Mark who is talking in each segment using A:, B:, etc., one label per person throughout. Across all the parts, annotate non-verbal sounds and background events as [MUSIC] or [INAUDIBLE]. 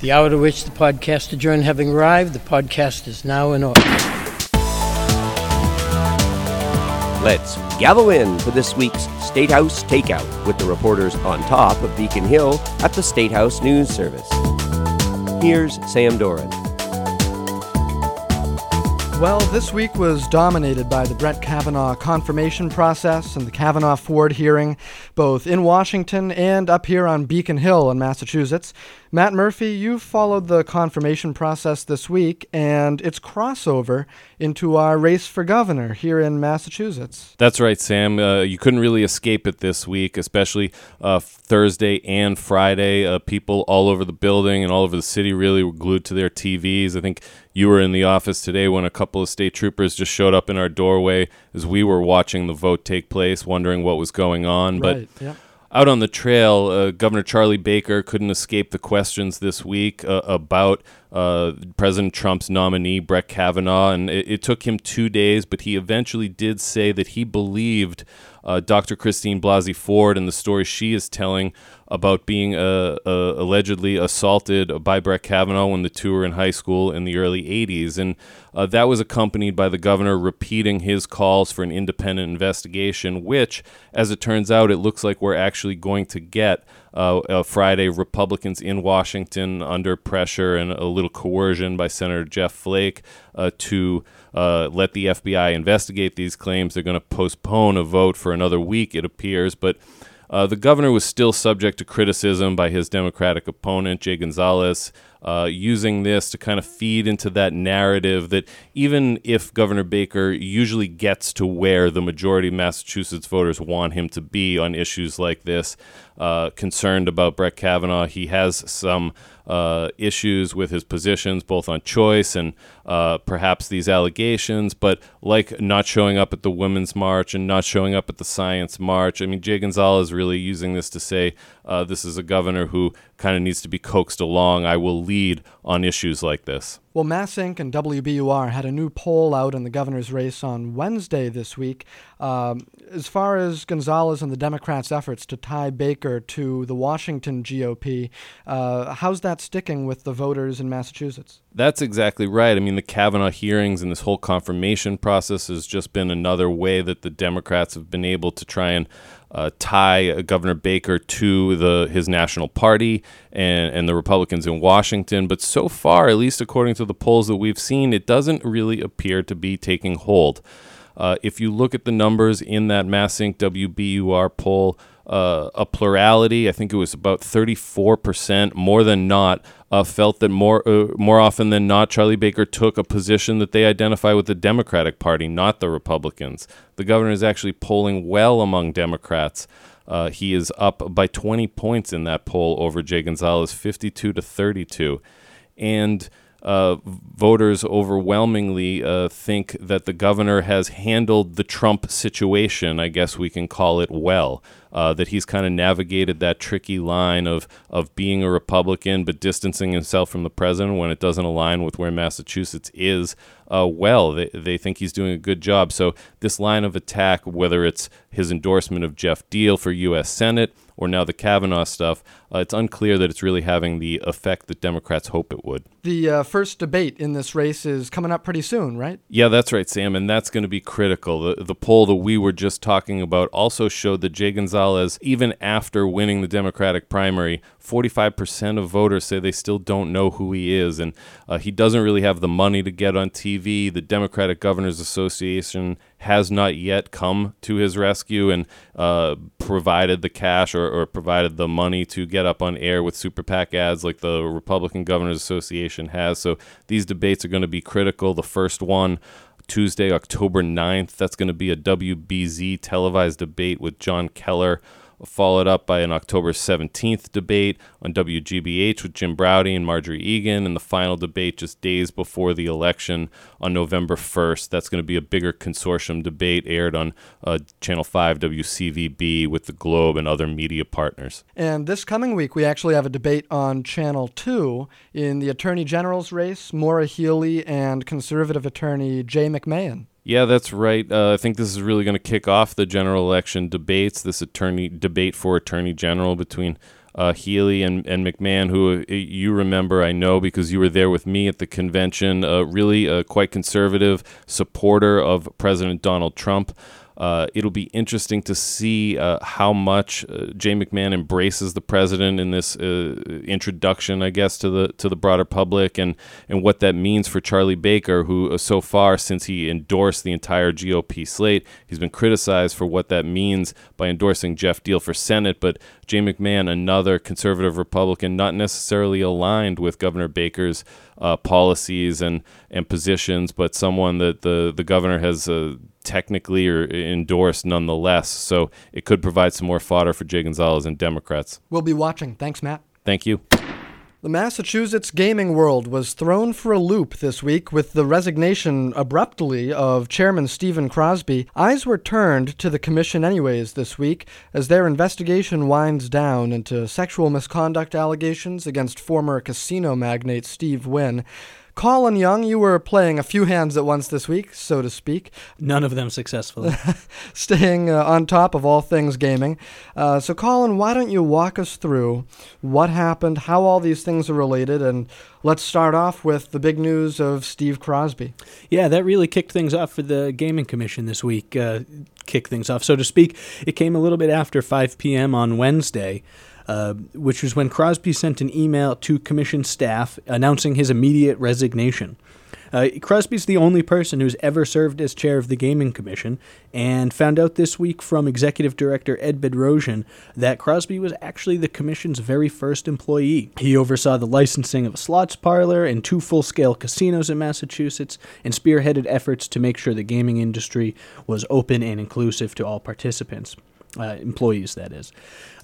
A: The hour to which the podcast adjourned having arrived, the podcast is now in order.
B: Let's gather in for this week's State House Takeout with the reporters on top of Beacon Hill at the State House News Service. Here's Sam Doran.
C: Well, this week was dominated by the Brett Kavanaugh confirmation process and the Kavanaugh Ford hearing, both in Washington and up here on Beacon Hill in Massachusetts. Matt Murphy, you followed the confirmation process this week and its crossover into our race for governor here in Massachusetts.
D: That's right, Sam. Uh, you couldn't really escape it this week, especially uh, Thursday and Friday. Uh, people all over the building and all over the city really were glued to their TVs. I think you were in the office today when a couple of state troopers just showed up in our doorway as we were watching the vote take place, wondering what was going on.
C: Right, but yeah
D: out on the trail, uh, Governor Charlie Baker couldn't escape the questions this week uh, about uh, President Trump's nominee, Brett Kavanaugh. And it, it, took him two days, but he eventually did say that he believed uh, Dr. Christine Blasey Ford and the story she is telling about being uh, uh, allegedly assaulted by Brett Kavanaugh when the two were in high school in the early 80s. And uh, that was accompanied by the governor repeating his calls for an independent investigation, which, as it turns out, it looks like we're actually going to get. Uh, Friday, Republicans in Washington under pressure and a little coercion by Senator Jeff Flake uh, to uh, let the FBI investigate these claims. They're going to postpone a vote for another week, it appears. But uh, the governor was still subject to criticism by his Democratic opponent, Jay Gonzalez, uh, using this to kind of feed into that narrative that even if Governor Baker usually gets to where the majority of Massachusetts voters want him to be on issues like this, uh, concerned about Brett Kavanaugh, he has some uh, issues with his positions, both on choice and uh, perhaps these allegations, but like not showing up at the Women's March and not showing up at the Science March. I mean, Jay Gonzalez really using this to say uh, this is a governor who kind of needs to be coaxed along. I will lead on issues like this.
C: Well, Mass Inc. and WBUR had a new poll out in the governor's race on Wednesday this week. Um, as far as Gonzalez and the Democrats' efforts to tie Baker to the Washington GOP, uh, how's that sticking with the voters in Massachusetts?
D: That's exactly right. I mean, the Kavanaugh hearings and this whole confirmation process has just been another way that the Democrats have been able to try and uh, tie Governor Baker to the his national party and, and the Republicans in Washington. But so far, at least according to the polls that we've seen, it doesn't really appear to be taking hold. Uh, if you look at the numbers in that MassInc WBUR poll, uh, a plurality, I think it was about 34%, more than not, uh, felt that more uh, more often than not, Charlie Baker took a position that they identify with the Democratic Party, not the Republicans. The governor is actually polling well among Democrats. Uh, he is up by 20 points in that poll over Jay Gonzalez, 52 to 32, and uh, voters overwhelmingly uh, think that the governor has handled the Trump situation, I guess we can call it well. Uh, that he's kind of navigated that tricky line of, of being a Republican but distancing himself from the president when it doesn't align with where Massachusetts is uh, well. They, they think he's doing a good job. So, this line of attack, whether it's his endorsement of Jeff Diehl for U.S. Senate or now the Kavanaugh stuff, uh, it's unclear that it's really having the effect that Democrats hope it would.
C: The uh, first debate in this race is coming up pretty soon, right?
D: Yeah, that's right, Sam, and that's going to be critical. The, the poll that we were just talking about also showed that Jay Gonzalez, even after winning the Democratic primary, 45% of voters say they still don't know who he is, and uh, he doesn't really have the money to get on TV. The Democratic Governors Association has not yet come to his rescue and uh, provided the cash or, or, provided the money to get up on air with super PAC ads like the Republican Governors Association has. So these debates are going to be critical. The first one, Tuesday, October 9th, that's going to be a WBZ televised debate with John Keller followed up by an October 17th debate on WGBH with Jim Braude and Margery Eagan, and the final debate just days before the election on November 1st. That's going to be a bigger consortium debate aired on uh, Channel 5 WCVB with the Globe and other media partners.
C: And this coming week, we actually have a debate on Channel 2 in the Attorney General's race, Maura Healey and conservative attorney Jay McMahon.
D: Yeah, that's right. Uh, I think this is really going to kick off the general election debates. This attorney debate for attorney general between uh, Healey and, and McMahon, who uh, you remember, I know, because you were there with me at the convention, uh, really a quite conservative supporter of President Donald Trump. Uh, it'll be interesting to see uh, how much uh, Jay McMahon embraces the president in this uh, introduction, I guess, to the to the broader public, and and what that means for Charlie Baker, who uh, so far since he endorsed the entire GOP slate, he's been criticized for what that means by endorsing Jeff Diehl for Senate, but Jay McMahon, another conservative Republican, not necessarily aligned with Governor Baker's uh, policies and and positions, but someone that the the governor has uh, technically or endorsed nonetheless. So it could provide some more fodder for Jay Gonzalez and Democrats.
C: We'll be watching. Thanks, Matt.
D: Thank you.
C: The Massachusetts gaming world was thrown for a loop this week with the resignation abruptly of Chairman Stephen Crosby. Eyes were turned to the commission anyways this week as their investigation winds down into sexual misconduct allegations against former casino magnate Steve Wynn. Colin Young, you were playing a few hands at once this week, so to speak.
E: None of them successfully. [LAUGHS]
C: Staying uh, on top of all things gaming. Uh, so, Colin, why don't you walk us through what happened, how all these things are related, and let's start off with the big news of Steve Crosby.
E: Yeah, that really kicked things off for the Gaming Commission this week. Uh, kick things off, so to speak. It came a little bit after 5 p.m. on Wednesday. Uh, which was when Crosby sent an email to commission staff announcing his immediate resignation. Uh, Crosby's the only person who's ever served as chair of the Gaming Commission, and found out this week from Executive Director Ed Bedrosian that Crosby was actually the Commission's very first employee. He oversaw the licensing of a slots parlor and two full scale casinos in Massachusetts, and spearheaded efforts to make sure the gaming industry was open and inclusive to all participants uh, employees, that is.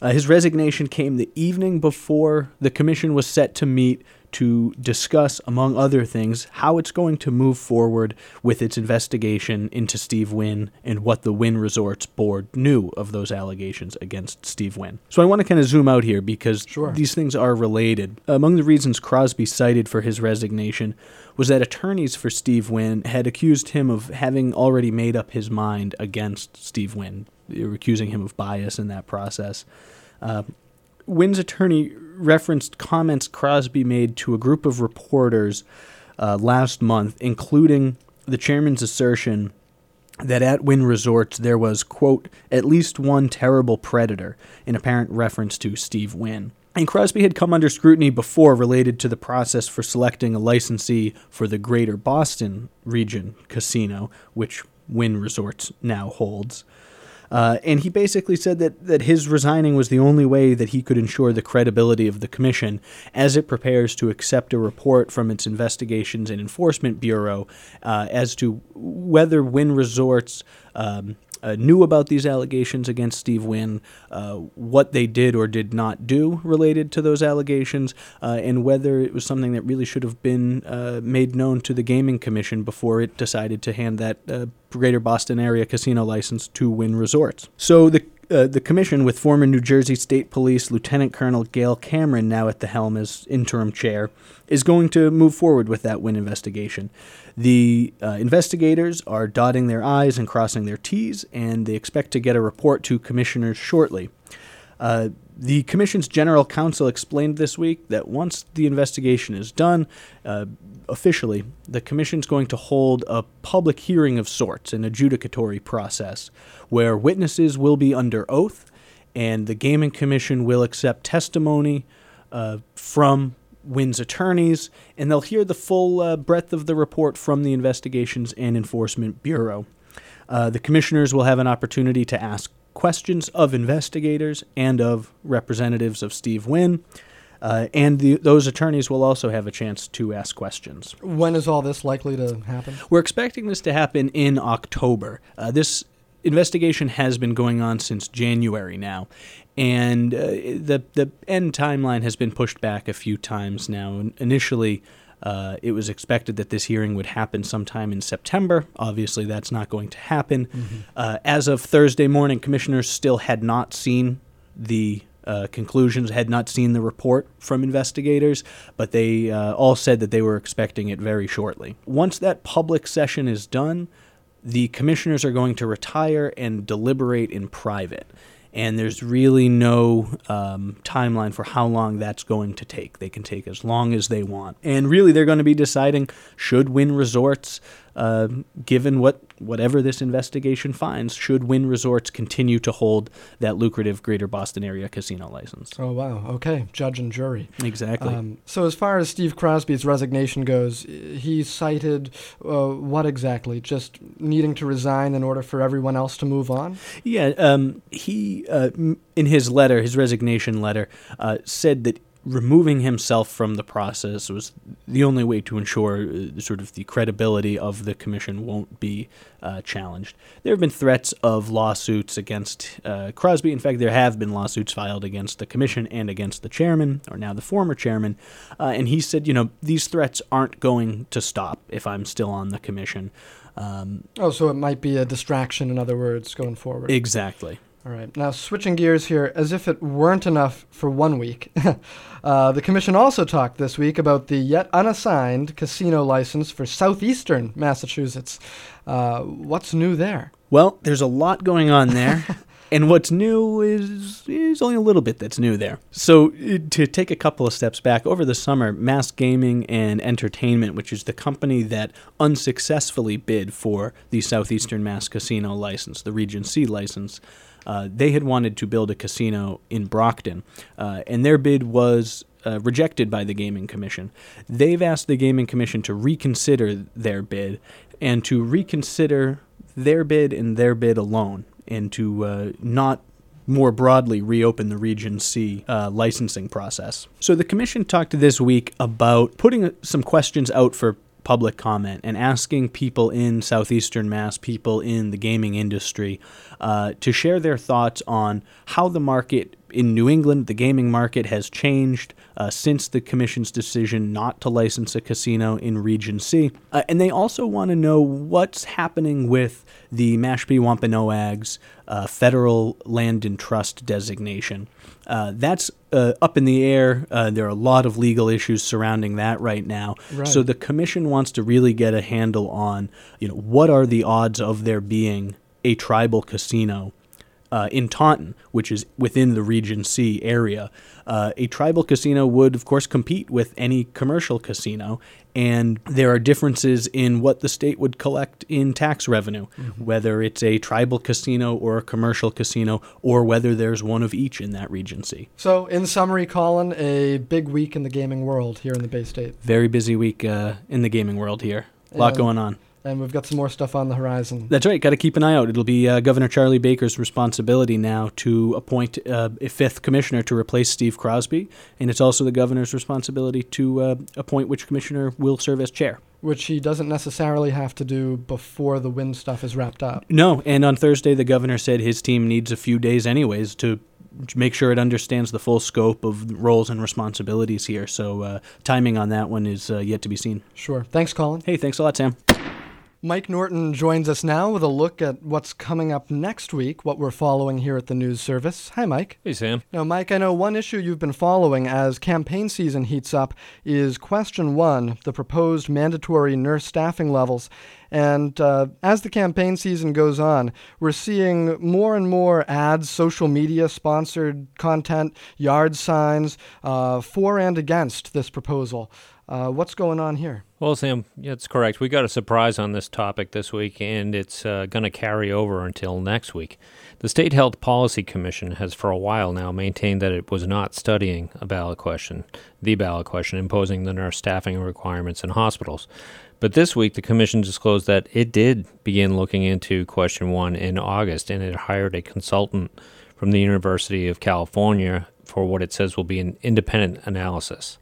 E: Uh, his resignation came the evening before the commission was set to meet to discuss, among other things, how it's going to move forward with its investigation into Steve Wynn and what the Wynn Resorts Board knew of those allegations against Steve Wynn. So I want to kind of zoom out here because
C: sure.
E: these things are related. Among the reasons Crosby cited for his resignation was that attorneys for Steve Wynn had accused him of having already made up his mind against Steve Wynn, accusing him of bias in that process. Uh, Wynn's attorney referenced comments Crosby made to a group of reporters uh, last month, including the chairman's assertion that at Wynn Resorts there was, quote, at least one terrible predator, in apparent reference to Steve Wynn. And Crosby had come under scrutiny before related to the process for selecting a licensee for the Greater Boston region casino, which Wynn Resorts now holds. Uh, and he basically said that, that his resigning was the only way that he could ensure the credibility of the commission as it prepares to accept a report from its Investigations and Enforcement Bureau uh, as to whether Wynn Resorts um, uh, knew about these allegations against Steve Wynn, uh, what they did or did not do related to those allegations, uh, and whether it was something that really should have been uh, made known to the Gaming Commission before it decided to hand that uh, Greater Boston area casino license to Wynn Resorts. So the uh, the commission, with former New Jersey State Police Lieutenant Colonel Gail Cameron now at the helm as interim chair, is going to move forward with that Wynn investigation. The uh, investigators are dotting their I's and crossing their T's, and they expect to get a report to commissioners shortly. Uh, the Commission's general counsel explained this week that once the investigation is done, uh, officially, the Commission's going to hold a public hearing of sorts, an adjudicatory process, where witnesses will be under oath and the Gaming Commission will accept testimony uh, from Wynn's attorneys, and they'll hear the full uh, breadth of the report from the Investigations and Enforcement Bureau. Uh, the commissioners will have an opportunity to ask questions of investigators and of representatives of Steve Wynn. Uh, and the, those attorneys will also have a chance to ask questions.
C: When is all this likely to happen?
E: We're expecting this to happen in October. Uh, this investigation has been going on since January now, and uh, the the end timeline has been pushed back a few times now. Initially, uh, it was expected that this hearing would happen sometime in September. Obviously, that's not going to happen. Mm-hmm. Uh, as of Thursday morning, commissioners still had not seen the uh, conclusions, had not seen the report from investigators, but they uh, all said that they were expecting it very shortly. Once that public session is done, the commissioners are going to retire and deliberate in private. And there's really no um, timeline for how long that's going to take. They can take as long as they want, and really they're going to be deciding should Wynn Resorts uh, given what whatever this investigation finds, should Wynn Resorts continue to hold that lucrative Greater Boston area casino license.
C: Oh wow, okay, judge and jury.
E: Exactly.
C: Um, so as far as Steve Crosby's resignation goes, he cited uh, what exactly? Just needing to resign in order for everyone else to move on.
E: Yeah, um, he uh, in his letter, his resignation letter, uh, said that removing himself from the process was the only way to ensure uh, sort of the credibility of the commission won't be uh, challenged. There have been threats of lawsuits against uh, Crosby. In fact, there have been lawsuits filed against the commission and against the chairman, or now the former chairman. Uh, and he said, you know, these threats aren't going to stop if I'm still on the commission.
C: Um, oh, so it might be a distraction, in other words, going forward.
E: Exactly.
C: All right. Now, switching gears here, as if it weren't enough for one week, [LAUGHS] uh, the Commission also talked this week about the yet unassigned casino license for southeastern Massachusetts. Uh, what's new there?
E: Well, there's a lot going on there. [LAUGHS] and what's new is is only a little bit that's new there. So to take a couple of steps back, over the summer, Mass Gaming and Entertainment, which is the company that unsuccessfully bid for the Southeastern Mass Casino license, the Region C license, uh, they had wanted to build a casino in Brockton, uh, and their bid was uh, rejected by the Gaming Commission. They've asked the Gaming Commission to reconsider their bid and to reconsider their bid and their bid alone, and to uh, not more broadly reopen the Region C uh, licensing process. So the Commission talked this week about putting some questions out for public comment and asking people in southeastern Mass, people in the gaming industry, uh, to share their thoughts on how the market in New England, the gaming market has changed uh, since the Commission's decision not to license a casino in Region C. Uh, and they also want to know what's happening with the Mashpee Wampanoags uh, federal land and trust designation. Uh, that's uh, up in the air. Uh, there are a lot of legal issues surrounding that right now. Right. So the commission wants to really get a handle on, you know, what are the odds of there being a tribal casino uh, in Taunton, which is within the Region C area. Uh, a tribal casino would, of course, compete with any commercial casino, and there are differences in what the state would collect in tax revenue, mm-hmm. whether it's a tribal casino or a commercial casino, or whether there's one of each in that Region C.
C: So, in summary, Colin, a big week in the gaming world here in the Bay State.
E: Very busy week uh, in the gaming world here. A lot going on
C: and we've got some more stuff on the horizon.
E: That's right. Got to keep an eye out. It'll be uh, Governor Charlie Baker's responsibility now to appoint uh, a fifth commissioner to replace Steve Crosby, and it's also the governor's responsibility to uh, appoint which commissioner will serve as chair.
C: Which he doesn't necessarily have to do before the Wynn stuff is wrapped up.
E: No, and on Thursday, the governor said his team needs a few days, anyways, to make sure it understands the full scope of roles and responsibilities here. So, uh, timing on that one is uh, yet to be seen.
C: Sure. Thanks, Colin.
E: Hey, thanks a lot, Sam.
C: Mike Norton joins us now with a look at what's coming up next week, what we're following here at the news service. Hi, Mike.
D: Hey, Sam.
C: Now, Mike, I know one issue you've been following as campaign season heats up is question one the proposed mandatory nurse staffing levels. And uh, as the campaign season goes on, we're seeing more and more ads, social media sponsored content, yard signs uh, for and against this proposal. Uh, what's going on here?
F: Well, Sam, that's correct. We got a surprise on this topic this week, and it's uh, going to carry over until next week. The State Health Policy Commission has for a while now maintained that it was not studying a ballot question, the ballot question imposing the nurse staffing requirements in hospitals. But this week, the Commission disclosed that it did begin looking into question one in August, and it hired a consultant from the University of California for what it says will be an independent analysis.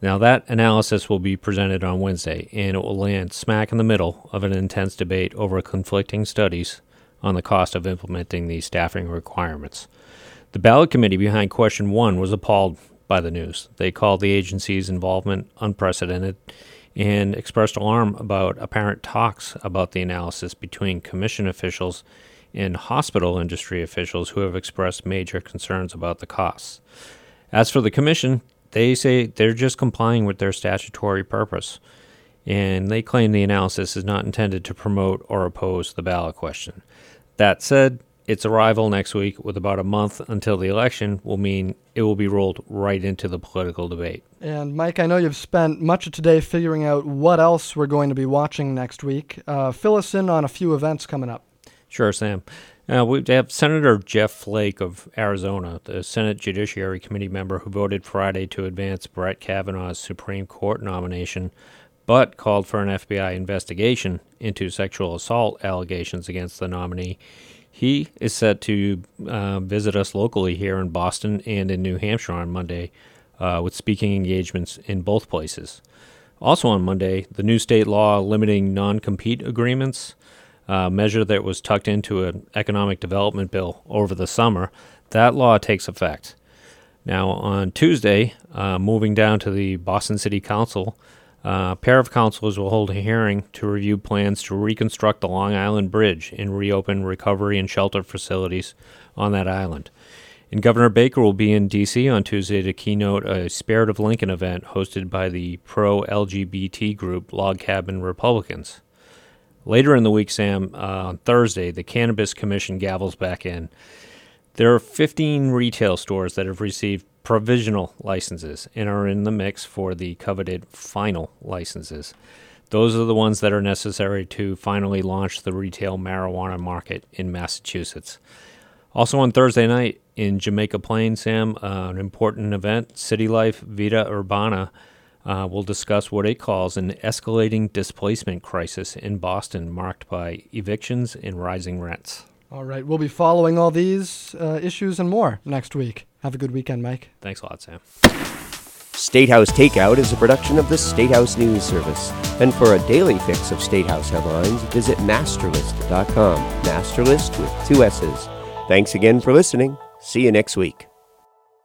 F: Now, that analysis will be presented on Wednesday, and it will land smack in the middle of an intense debate over conflicting studies on the cost of implementing these staffing requirements. The ballot committee behind question one was appalled by the news. They called the agency's involvement unprecedented and expressed alarm about apparent talks about the analysis between commission officials and hospital industry officials who have expressed major concerns about the costs. As for the commission, they say they're just complying with their statutory purpose, and they claim the analysis is not intended to promote or oppose the ballot question. That said, its arrival next week, with about a month until the election, will mean it will be rolled right into the political debate.
C: And Mike, I know you've spent much of today figuring out what else we're going to be watching next week. Uh, fill us in on a few events coming up.
F: Sure, Sam. Uh, we have Senator Jeff Flake of Arizona, the Senate Judiciary Committee member who voted Friday to advance Brett Kavanaugh's Supreme Court nomination, but called for an FBI investigation into sexual assault allegations against the nominee. He is set to uh, visit us locally here in Boston and in New Hampshire on Monday, uh, with speaking engagements in both places. Also on Monday, the new state law limiting non compete agreements uh, measure that was tucked into an economic development bill over the summer, that law takes effect. Now, on Tuesday, uh, moving down to the Boston City Council, uh, a pair of councilors will hold a hearing to review plans to reconstruct the Long Island Bridge and reopen recovery and shelter facilities on that island. And Governor Baker will be in D.C. on Tuesday to keynote a Spirit of Lincoln event hosted by the pro LGBT group Log Cabin Republicans. Later in the week, Sam, uh, on Thursday, the Cannabis Commission gavels back in. There are 15 retail stores that have received provisional licenses and are in the mix for the coveted final licenses. Those are the ones that are necessary to finally launch the retail marijuana market in Massachusetts. Also on Thursday night in Jamaica Plain, Sam, uh, an important event, City Life Vida Urbana uh, will discuss what it calls an escalating displacement crisis in Boston, marked by evictions and rising rents.
C: All right, we'll be following all these uh, issues and more next week. Have a good weekend, Mike.
F: Thanks a lot, Sam.
B: Statehouse Takeout is a production of the Statehouse News Service. And for a daily fix of Statehouse headlines, visit MASSterList.com. MASSterList with two S's. Thanks again for listening. See you next week.